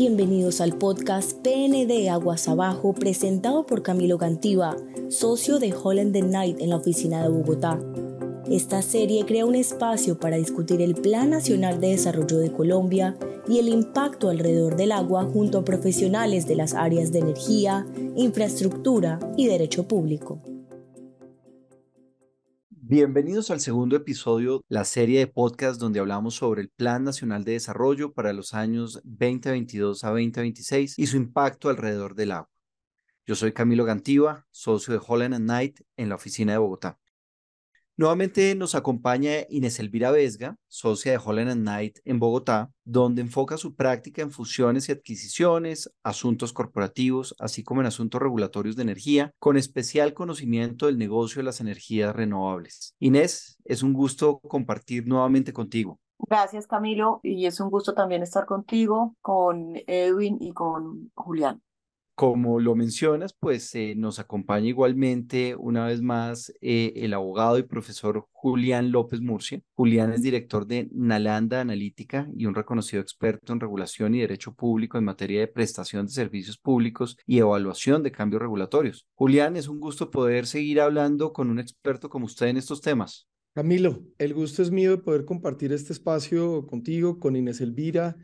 Bienvenidos al podcast PND Aguas Abajo presentado por Camilo Gantiva, socio de Holland the Night en la oficina de Bogotá. Esta serie crea un espacio para discutir el Plan Nacional de Desarrollo de Colombia y el impacto alrededor del agua junto a profesionales de las áreas de energía, infraestructura y derecho público. Bienvenidos al segundo episodio de la serie de podcast donde hablamos sobre el Plan Nacional de Desarrollo para los años 2022 a 2026 y su impacto alrededor del agua. Yo soy Camilo Gantiva, socio de Holland Knight en la oficina de Bogotá. Nuevamente nos acompaña Inés Elvira Vesga, socia de Holland Knight en Bogotá, donde enfoca su práctica en fusiones y adquisiciones, asuntos corporativos, así como en asuntos regulatorios de energía, con especial conocimiento del negocio de las energías renovables. Inés, es un gusto compartir nuevamente contigo. Gracias, Camilo, y es un gusto también estar contigo, con Edwin y con Julián. Como lo mencionas, pues eh, nos acompaña igualmente una vez más eh, el abogado y profesor Julián López Murcia. Julián es director de Nalanda Analítica y un reconocido experto en regulación y derecho público en materia de prestación de servicios públicos y evaluación de cambios regulatorios. Julián, es un gusto poder seguir hablando con un experto como usted en estos temas. Camilo, el gusto es mío de poder compartir este espacio contigo, con Inés Elvira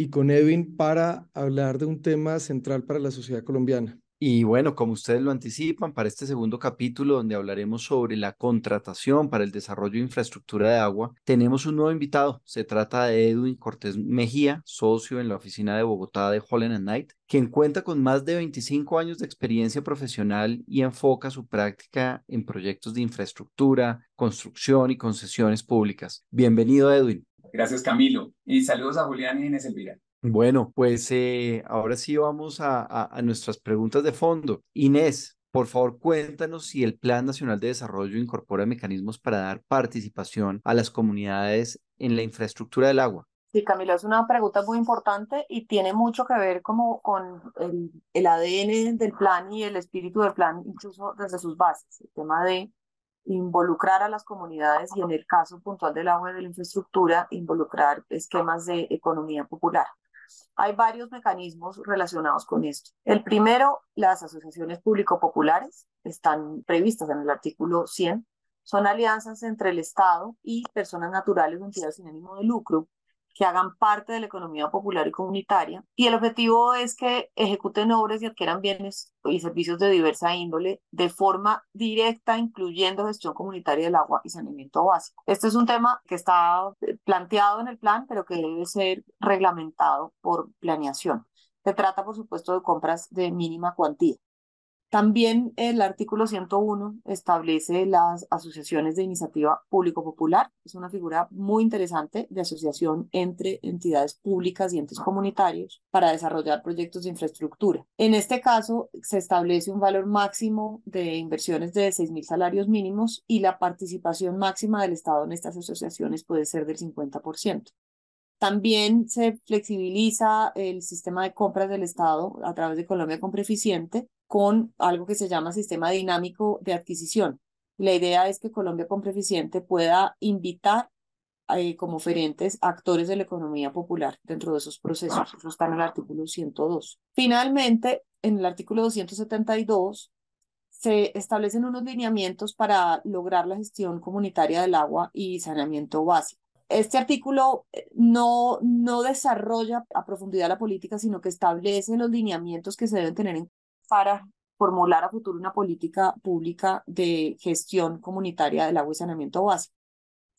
y con Edwin para hablar de un tema central para la sociedad colombiana. Y bueno, como ustedes lo anticipan, para este segundo capítulo donde hablaremos sobre la contratación para el desarrollo de infraestructura de agua, tenemos un nuevo invitado. Se trata de Edwin Cortés Mejía, socio en la oficina de Bogotá de Holland Knight, quien cuenta con más de 25 años de experiencia profesional y enfoca su práctica en proyectos de infraestructura, construcción y concesiones públicas. Bienvenido, Edwin. Gracias, Camilo. Y saludos a Julián y Inés Elvira. Bueno, pues eh, ahora sí vamos a, a, nuestras preguntas de fondo. Inés, por favor, cuéntanos si el Plan Nacional de Desarrollo incorpora mecanismos para dar participación a las comunidades en la infraestructura del agua. Sí, Camilo, es una pregunta muy importante y tiene mucho que ver como con el, el ADN del plan y el espíritu del plan, incluso desde sus bases. El tema de involucrar a las comunidades y en el caso puntual del agua y de la infraestructura, involucrar esquemas de economía popular. Hay varios mecanismos relacionados con esto. El primero, las asociaciones público-populares están previstas en el artículo 100. Son alianzas entre el Estado y personas naturales o entidades sin ánimo de lucro que hagan parte de la economía popular y comunitaria. Y el objetivo es que ejecuten obras y adquieran bienes y servicios de diversa índole de forma directa, incluyendo gestión comunitaria del agua y saneamiento básico. Este es un tema que está planteado en el plan, pero que debe ser reglamentado por planeación. Se trata, por supuesto, de compras de mínima cuantía. También el artículo 101 establece las asociaciones de iniciativa público-popular. Es una figura muy interesante de asociación entre entidades públicas y entes comunitarios para desarrollar proyectos de infraestructura. En este caso, se establece un valor máximo de inversiones de 6.000 salarios mínimos y la participación máxima del Estado en estas asociaciones puede ser del 50%. También se flexibiliza el sistema de compras del Estado a través de Colombia Compra Eficiente con algo que se llama sistema dinámico de adquisición. La idea es que Colombia Compra Eficiente pueda invitar eh, como oferentes actores de la economía popular dentro de esos procesos. Eso está en el artículo 102. Finalmente, en el artículo 272 se establecen unos lineamientos para lograr la gestión comunitaria del agua y saneamiento básico. Este artículo eh, no, no desarrolla a profundidad la política, sino que establece los lineamientos que se deben tener en, para formular a futuro una política pública de gestión comunitaria del agua y saneamiento básico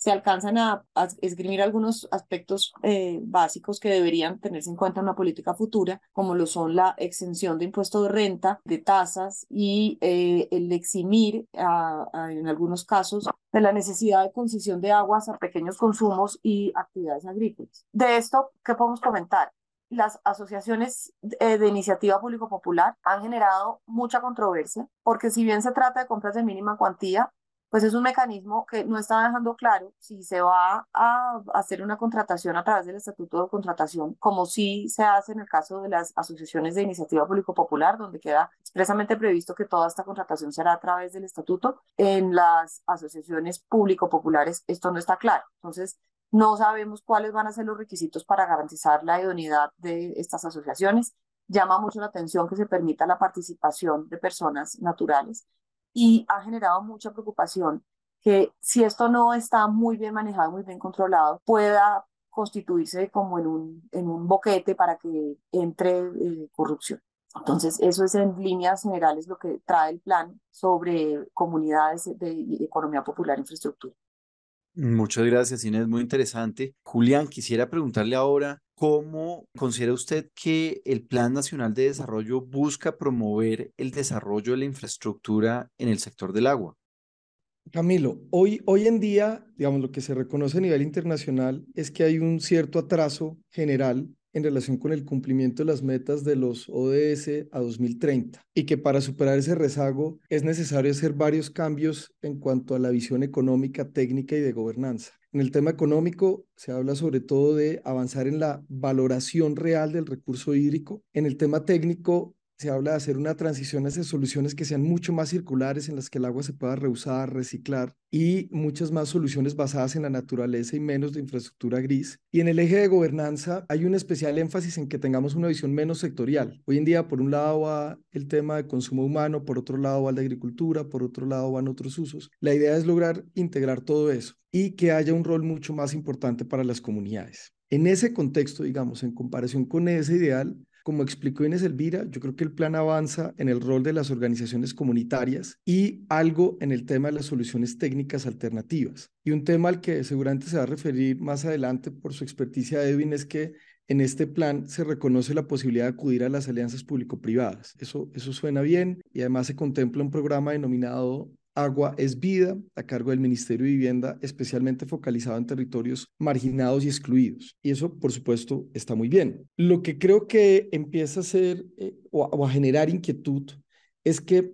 se alcanzan a, esgrimir algunos aspectos eh, básicos que deberían tenerse en cuenta en una política futura, como lo son la exención de impuesto de renta, de tasas y eh, el eximir en algunos casos de la necesidad de concesión de aguas a pequeños consumos y actividades agrícolas. De esto, ¿qué podemos comentar? Las asociaciones eh, de iniciativa público-popular han generado mucha controversia, porque si bien se trata de compras de mínima cuantía, pues es un mecanismo que no está dejando claro si se va a hacer una contratación a través del estatuto de contratación, como sí se hace en el caso de las asociaciones de iniciativa público-popular, donde queda expresamente previsto que toda esta contratación será a través del estatuto. En las asociaciones público-populares esto no está claro. Entonces, No sabemos cuáles van a ser los requisitos para garantizar la idoneidad de estas asociaciones. Llama mucho la atención que se permita la participación de personas naturales y ha generado mucha preocupación que si esto no está muy bien manejado, muy bien controlado, pueda constituirse como en un, en un boquete para que entre eh, corrupción. Entonces, eso es en líneas generales lo que trae el plan sobre comunidades de economía popular e infraestructura. Muchas gracias, Inés, muy interesante. Julián, quisiera preguntarle ahora, ¿cómo considera usted que el Plan Nacional de Desarrollo busca promover el desarrollo de la infraestructura en el sector del agua? Camilo, hoy, hoy en día, digamos, lo que se reconoce a nivel internacional es que hay un cierto atraso general en relación con el cumplimiento de las metas de los ODS a 2030 y que para superar ese rezago es necesario hacer varios cambios en cuanto a la visión económica, técnica y de gobernanza. En el tema económico se habla sobre todo de avanzar en la valoración real del recurso hídrico. En el tema técnico se habla de hacer una transición hacia soluciones que sean mucho más circulares, en las que el agua se pueda reusar, reciclar y muchas más soluciones basadas en la naturaleza y menos de infraestructura gris. Y en el eje de gobernanza hay un especial énfasis en que tengamos una visión menos sectorial. Hoy en día, por un lado va el tema de consumo humano, por otro lado va de agricultura, por otro lado van otros usos. La idea es lograr integrar todo eso y que haya un rol mucho más importante para las comunidades. En ese contexto, digamos, en comparación con ese ideal, como explicó Inés Elvira, yo creo que el plan avanza en el rol de las organizaciones comunitarias y algo en el tema de las soluciones técnicas alternativas. Y un tema al que seguramente se va a referir más adelante por su experticia Edwin es que en este plan se reconoce la posibilidad de acudir a las alianzas público-privadas. Eso, eso suena bien y además se contempla un programa denominado Agua es Vida, a cargo del Ministerio de Vivienda, especialmente focalizado en territorios marginados y excluidos. Y eso, por supuesto, está muy bien. Lo que creo que empieza a hacer eh, o, a, generar inquietud es que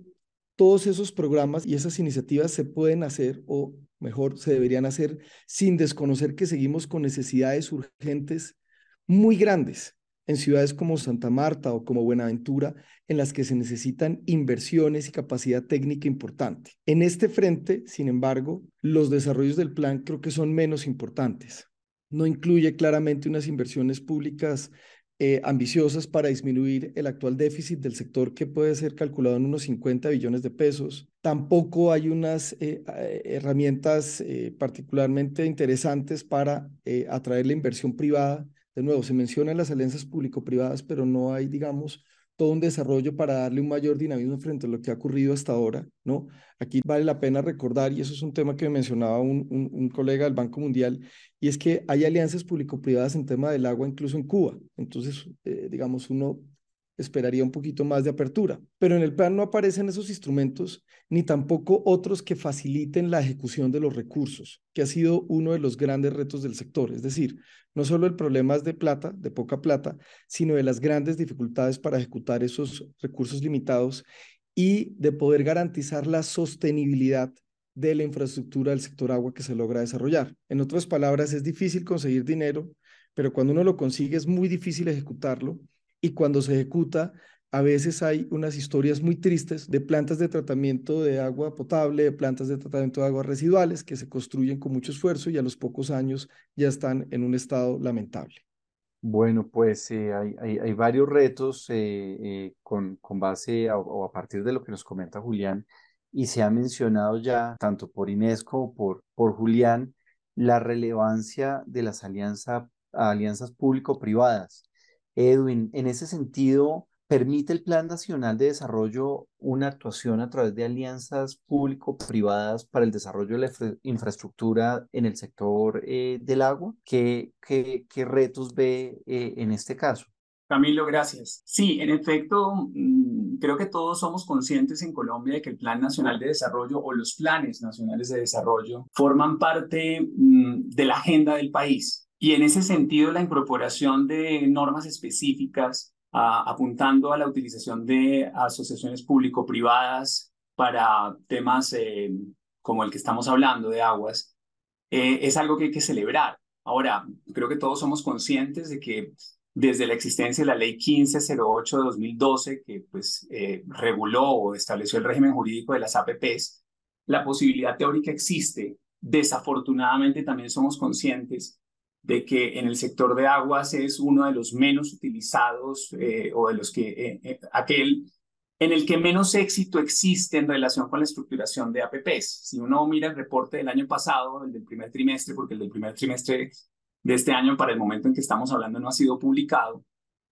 todos esos programas y esas iniciativas se pueden hacer, o mejor, se deberían hacer, sin desconocer que seguimos con necesidades urgentes muy grandes en ciudades como Santa Marta o como Buenaventura, en las que se necesitan inversiones y capacidad técnica importante. En este frente, sin embargo, los desarrollos del plan creo que son menos importantes. No incluye claramente unas inversiones públicas eh, ambiciosas para disminuir el actual déficit del sector que puede ser calculado en unos 50 billones de pesos. Tampoco hay unas eh, eh, herramientas particularmente interesantes para atraer la inversión privada de nuevo, se mencionan las alianzas público-privadas, pero no hay, digamos, todo un desarrollo para darle un mayor dinamismo frente a lo que ha ocurrido hasta ahora, ¿no? Aquí vale la pena recordar, y eso es un tema que mencionaba un, un, colega del Banco Mundial, y es que hay alianzas público-privadas en tema del agua incluso en Cuba. Entonces, eh, digamos, uno esperaría un poquito más de apertura. Pero en el plan no aparecen esos instrumentos ni tampoco otros que faciliten la ejecución de los recursos, que ha sido uno de los grandes retos del sector. Es decir, no solo el problema es de plata, de poca plata, sino de las grandes dificultades para ejecutar esos recursos limitados y de poder garantizar la sostenibilidad de la infraestructura del sector agua que se logra desarrollar. En otras palabras, es difícil conseguir dinero, pero cuando uno lo consigue es muy difícil ejecutarlo y cuando se ejecuta, a veces hay unas historias muy tristes de plantas de tratamiento de agua potable, de plantas de tratamiento de aguas residuales que se construyen con mucho esfuerzo y a los pocos años ya están en un estado lamentable. Bueno, pues eh, hay, hay, varios retos eh, eh, con, con base o a partir de lo que nos comenta Julián y se ha mencionado ya tanto por Inés como por, por Julián la relevancia de las alianza, alianzas público-privadas Edwin, en ese sentido, ¿permite el Plan Nacional de Desarrollo una actuación a través de alianzas público-privadas para el desarrollo de la infraestructura en el sector eh, del agua? ¿Qué, retos ve eh, en este caso? Camilo, gracias. Sí, en efecto, mm, creo que todos somos conscientes en Colombia de que el Plan Nacional de Desarrollo o los planes nacionales de desarrollo forman parte mm, de la agenda del país. Y en ese sentido, la incorporación de normas específicas apuntando a la utilización de asociaciones público-privadas para temas eh, como el que estamos hablando de aguas, eh, es algo que hay que celebrar. Ahora, creo que todos somos conscientes de que desde la existencia de la Ley 1508 de 2012, que pues, eh, reguló o estableció el régimen jurídico de las APPs, la posibilidad teórica existe. Desafortunadamente también somos conscientes de que en el sector de aguas es uno de los menos utilizados eh, o de los que eh, eh, aquel en el que menos éxito existe en relación con la estructuración de APPs. Si uno mira el reporte del año pasado, el del primer trimestre, porque el del primer trimestre de este año para el momento en que estamos hablando no ha sido publicado,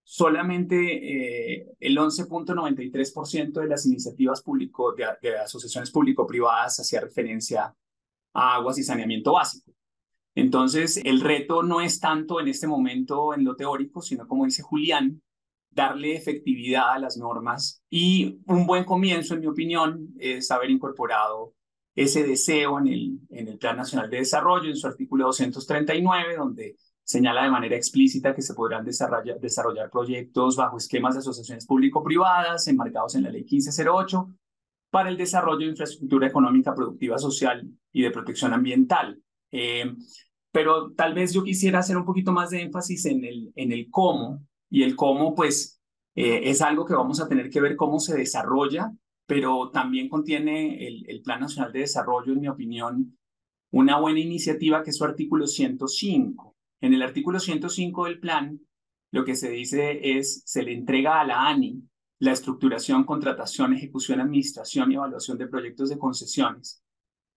solamente el 11.93% de las iniciativas público, de, de asociaciones público-privadas hacía referencia a aguas y saneamiento básico. Entonces, el reto no es tanto en este momento en lo teórico, sino como dice Julián, darle efectividad a las normas y un buen comienzo, en mi opinión, es haber incorporado ese deseo en el, en el Plan Nacional de Desarrollo, en su artículo 239, donde señala de manera explícita que se podrán desarrollar, desarrollar proyectos bajo esquemas de asociaciones público-privadas enmarcados en la Ley 1508 para el desarrollo de infraestructura económica, productiva, social y de protección ambiental. Eh, pero tal vez yo quisiera hacer un poquito más de énfasis en el, en el cómo, y el cómo pues eh, es algo que vamos a tener que ver cómo se desarrolla, pero también contiene el, el Plan Nacional de Desarrollo, en mi opinión, una buena iniciativa que es su artículo 105. En el artículo 105 del plan, lo que se dice es, se le entrega a la ANI la estructuración, contratación, ejecución, administración y evaluación de proyectos de concesiones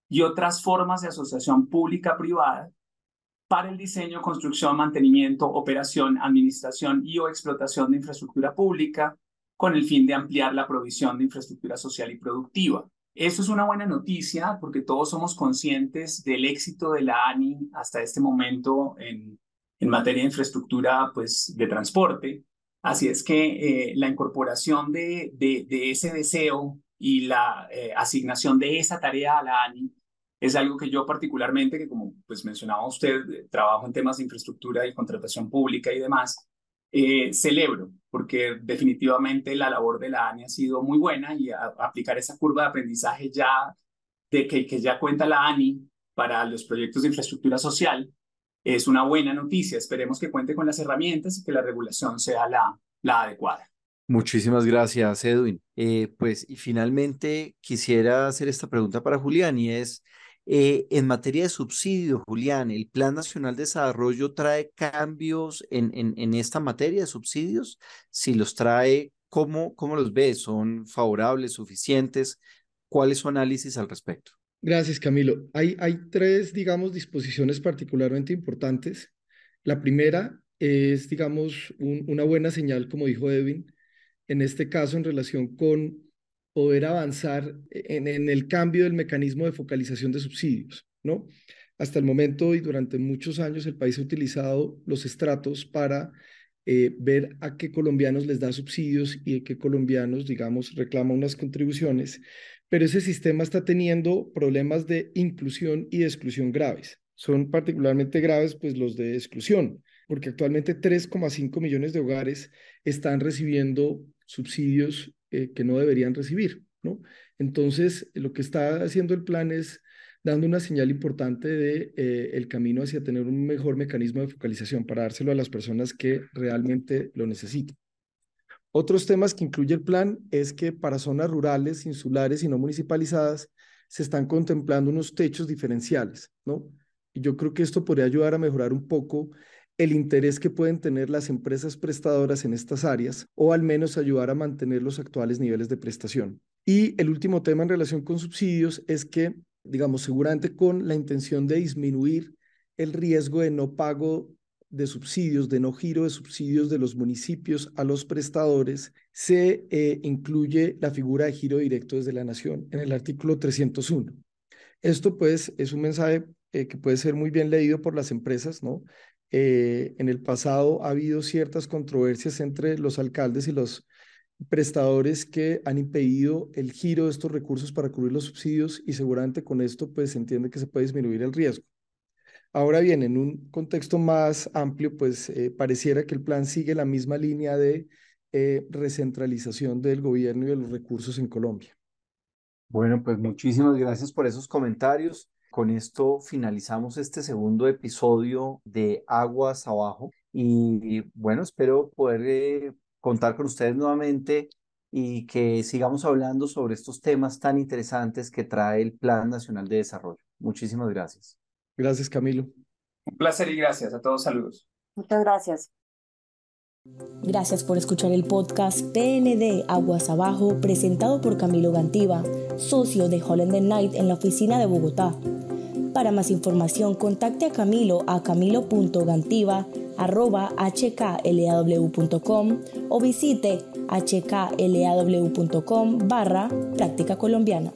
y otras formas de asociación pública-privada para el diseño, construcción, mantenimiento, operación, administración y o explotación de infraestructura pública con el fin de ampliar la provisión de infraestructura social y productiva. Eso es una buena noticia porque todos somos conscientes del éxito de la ANI hasta este momento en, en materia de infraestructura pues, de transporte. Así es que eh, la incorporación de, de, de, ese deseo y la eh, asignación de esa tarea a la ANI es algo que yo particularmente, que como pues mencionaba usted, eh, trabajo en temas de infraestructura y contratación pública y demás, eh, celebro, porque definitivamente la labor de la ANI ha sido muy buena y aplicar esa curva de aprendizaje ya de que, que ya cuenta la ANI para los proyectos de infraestructura social es una buena noticia. Esperemos que cuente con las herramientas y que la regulación sea la, la adecuada. Muchísimas gracias, Edwin. Eh, pues y finalmente quisiera hacer esta pregunta para Julián y es, eh, en materia de subsidios, Julián, ¿el Plan Nacional de Desarrollo trae cambios en, esta materia de subsidios? Si los trae, ¿cómo, ¿cómo los ves? ¿Son favorables, suficientes? ¿Cuál es su análisis al respecto? Gracias, Camilo. Hay, tres, digamos, disposiciones particularmente importantes. La primera es, digamos, un, una buena señal, como dijo Edwin, en este caso en relación con poder avanzar en, en, el cambio del mecanismo de focalización de subsidios, ¿no? Hasta el momento y durante muchos años el país ha utilizado los estratos para eh, ver a qué colombianos les da subsidios y a qué colombianos, digamos, reclama unas contribuciones, pero ese sistema está teniendo problemas de inclusión y de exclusión graves. Son particularmente graves, pues, los de exclusión, porque actualmente 3,5 millones de hogares están recibiendo subsidios eh, que no deberían recibir, ¿no? Entonces, lo que está haciendo el plan es dando una señal importante de eh, el camino hacia tener un mejor mecanismo de focalización para dárselo a las personas que realmente lo necesitan. Otros temas que incluye el plan es que para zonas rurales, insulares y no municipalizadas se están contemplando unos techos diferenciales, ¿no? Y yo creo que esto podría ayudar a mejorar un poco el interés que pueden tener las empresas prestadoras en estas áreas o al menos ayudar a mantener los actuales niveles de prestación. Y el último tema en relación con subsidios es que, digamos, seguramente con la intención de disminuir el riesgo de no pago de subsidios, de no giro de subsidios de los municipios a los prestadores, se eh, incluye la figura de giro directo desde la nación en el artículo 301. Esto pues es un mensaje eh, que puede ser muy bien leído por las empresas, ¿no? Eh, en el pasado ha habido ciertas controversias entre los alcaldes y los prestadores que han impedido el giro de estos recursos para cubrir los subsidios y seguramente con esto pues se entiende que se puede disminuir el riesgo. Ahora bien, en un contexto más amplio, pues eh, pareciera que el plan sigue la misma línea de eh, recentralización del gobierno y de los recursos en Colombia. Bueno, pues muchísimas gracias por esos comentarios. Con esto finalizamos este segundo episodio de Aguas Abajo y bueno, espero poder eh, contar con ustedes nuevamente y que sigamos hablando sobre estos temas tan interesantes que trae el Plan Nacional de Desarrollo. Muchísimas gracias. Gracias, Camilo. Un placer y gracias. A todos saludos. Muchas gracias. Gracias por escuchar el podcast PND Aguas Abajo presentado por Camilo Gantiva, socio de Holland Night en la oficina de Bogotá. Para más información, contacte a Camilo a camilo.gantiva.hklaw.com o visite hklaw.com barra práctica colombiana.